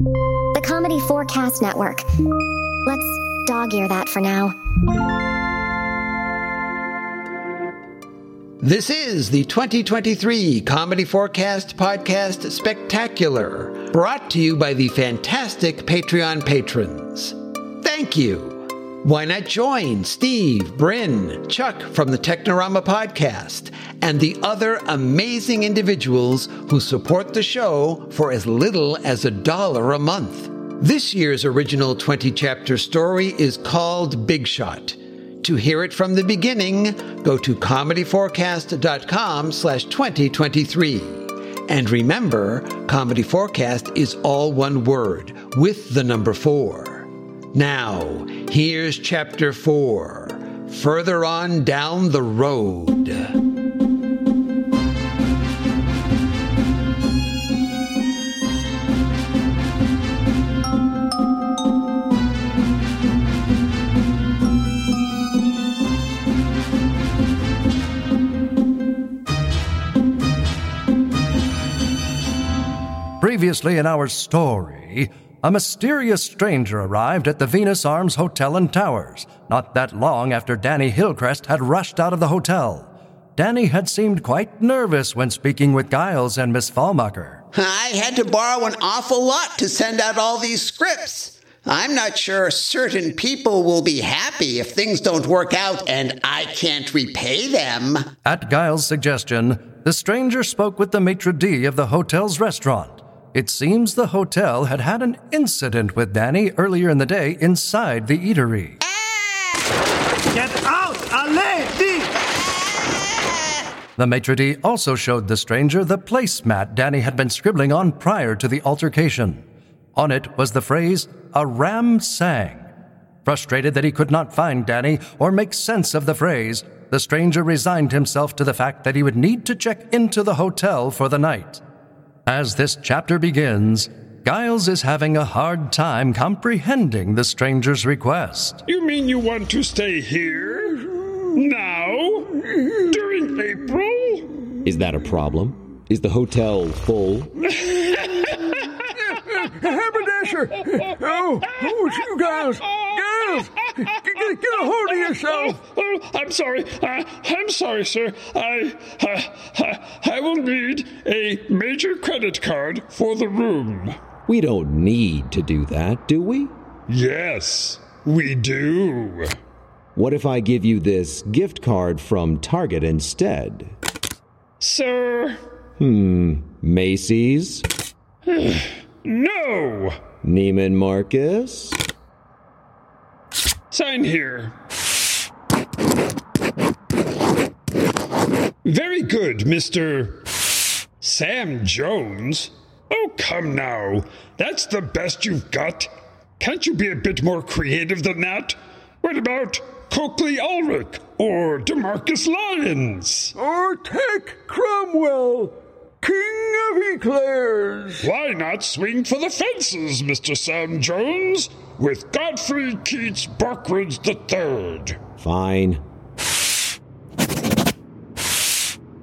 The comedy4cast Network. Let's dog ear that for now. This is the 2023 comedy4cast Podcast Spectacular, brought to you by the fantastic Patreon patrons. Thank you. Why not join Steve, Bryn, Chuck from the Technorama podcast, and the other amazing individuals who support the show for as little as a dollar a month? This year's original 20 chapter story is called Big Shot. To hear it from the beginning, go to comedy4cast.com slash 2023. And remember, comedy4cast is all one word, with the number four. Now, here's chapter four, further on down the road. Previously in our story, a mysterious stranger arrived at the Venus Arms Hotel and Towers not that long after Danny Hillcrest had rushed out of the hotel. Danny had seemed quite nervous when speaking with Giles and Miss Fallmacher. I had to borrow an awful lot to send out all these scripts. I'm not sure certain people will be happy if things don't work out and I can't repay them. At Giles' suggestion, the stranger spoke with the maitre d' of the hotel's restaurant. It seems the hotel had had an incident with Danny earlier in the day inside the eatery. Get out, a lady! The maitre d' also showed the stranger the placemat Danny had been scribbling on prior to the altercation. On it was the phrase, a ram sang. Frustrated that he could not find Danny or make sense of the phrase, the stranger resigned himself to the fact that he would need to check into the hotel for the night. As this chapter begins, Giles is having a hard time comprehending the stranger's request. You mean you want to stay here? Now? During April? Is that a problem? Is the hotel full? Haberdasher! Oh, oh, it's you guys! Girls! Get, get, get a hold of yourself! Oh, oh, I'm sorry. Uh, I'm sorry, sir. I, uh, I will need a major credit card for the room. We don't need to do that, do we? Yes, we do. What if I give you this gift card from Target instead? Sir, Hmm, Macy's? no. Neiman Marcus? Sign here. Very good, Mr. Sam Jones. Oh, come now. That's the best you've got. Can't you be a bit more creative than that? What about Coakley Ulrich or Demarcus Lyons? Or take Cromwell, King of Eclairs! Why not swing for the fences, Mr. Sam Jones, with Godfrey Keats Barkridge III? Fine.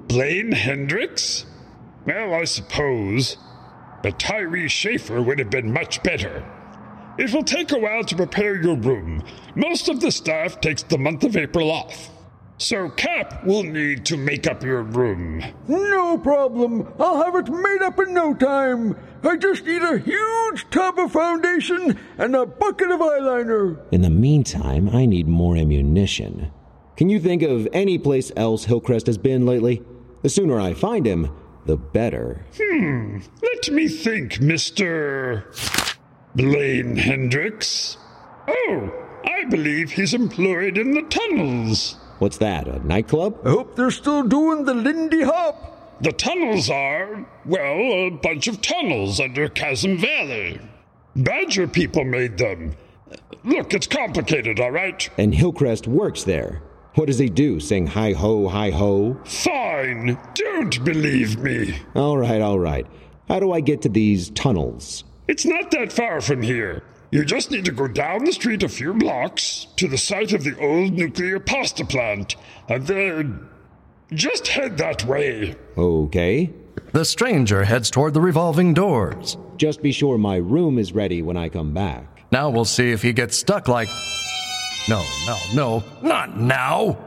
Blaine Hendricks? Well, I suppose. But Tyree Schaefer would have been much better. It will take a while to prepare your room. Most of the staff takes the month of April off. So Cap will need to make up your room. No problem. I'll have it made up in no time. I just need a huge tub of foundation and a bucket of eyeliner. In the meantime, I need more ammunition. Can you think of any place else Hillcrest has been lately? The sooner I find him, the better. Hmm. Let me think, Mr. Blaine Hendricks. Oh, I believe he's employed in the tunnels. What's that, a nightclub? I hope they're still doing the Lindy Hop. The tunnels are, well, a bunch of tunnels under Chasm Valley. Badger people made them. Look, it's complicated, all right? And Hillcrest works there. What does he do? Sing hi ho, hi ho? Fine. Don't believe me. All right, all right. How do I get to these tunnels? It's not that far from here. You just need to go down the street a few blocks to the site of the old nuclear pasta plant, and then just head that way. Okay. The stranger heads toward the revolving doors. Just be sure my room is ready when I come back. Now we'll see if he gets stuck like. No, no, no, not now!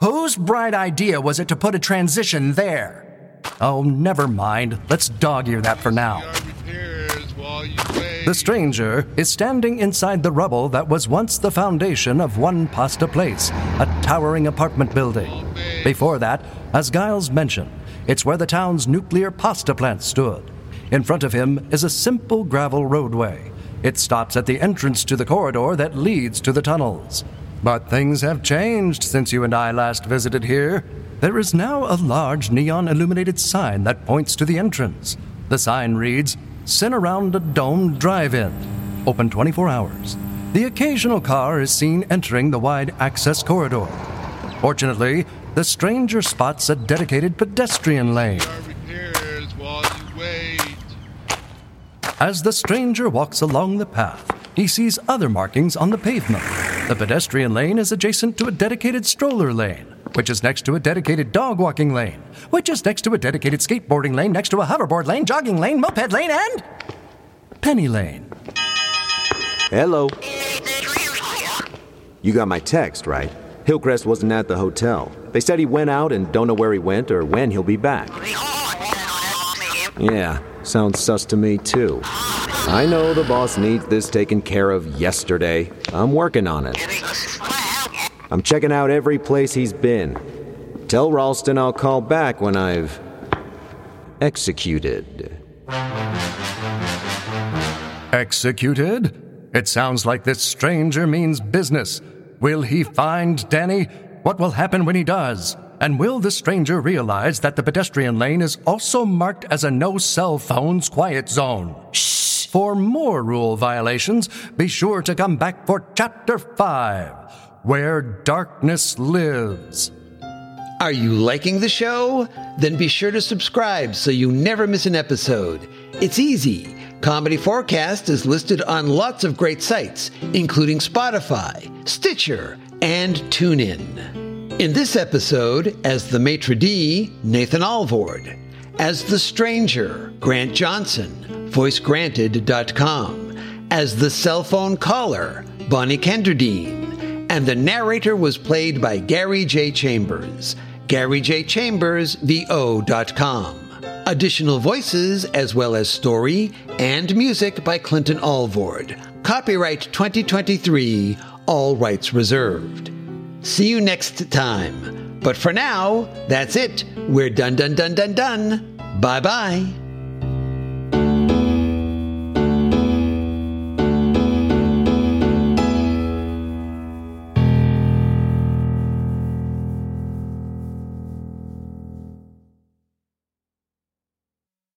Whose bright idea was it to put a transition there? Oh, never mind. Let's dog ear that for now. The stranger is standing inside the rubble that was once the foundation of One Pasta Place, a towering apartment building. Before that, as Giles mentioned, it's where the town's nuclear pasta plant stood. In front of him is a simple gravel roadway. It stops at the entrance to the corridor that leads to the tunnels. But things have changed since you and I last visited here. There is now a large neon illuminated sign that points to the entrance. The sign reads Cinerama Dome Drive In, open 24 hours. The occasional car is seen entering the wide access corridor. Fortunately, the stranger spots a dedicated pedestrian lane. As the stranger walks along the path, he sees other markings on the pavement. The pedestrian lane is adjacent to a dedicated stroller lane, which is next to a dedicated dog walking lane, which is next to a dedicated skateboarding lane, next to a hoverboard lane, jogging lane, moped lane, and penny lane. Hello. You got my text, right? Hillcrest wasn't at the hotel. They said he went out and don't know where he went or when he'll be back. Yeah, sounds sus to me, too. I know the boss needs this taken care of yesterday. I'm working on it. I'm checking out every place he's been. Tell Ralston I'll call back when I've executed. Executed? It sounds like this stranger means business. Will he find Danny? What will happen when he does? And will the stranger realize that the pedestrian lane is also marked as a no cell phones quiet zone? Shh! For more rule violations, be sure to come back for Chapter 5 Where Darkness Lives. Are you liking the show? Then be sure to subscribe so you never miss an episode. It's easy. comedy4cast is listed on lots of great sites, including Spotify, Stitcher, and TuneIn. In this episode, as the maitre d', Nathan Alvord. As the stranger, Grant Johnson, voicegranted.com. As the cell phone caller, Bonnie Kenderdine. And the narrator was played by Gary J. Chambers, GaryJChambersVO.com. Additional voices, as well as story and music by Clinton Alvord. Copyright 2023, all rights reserved. See you next time. But for now, that's it. We're done, done, done, done, done. Bye bye.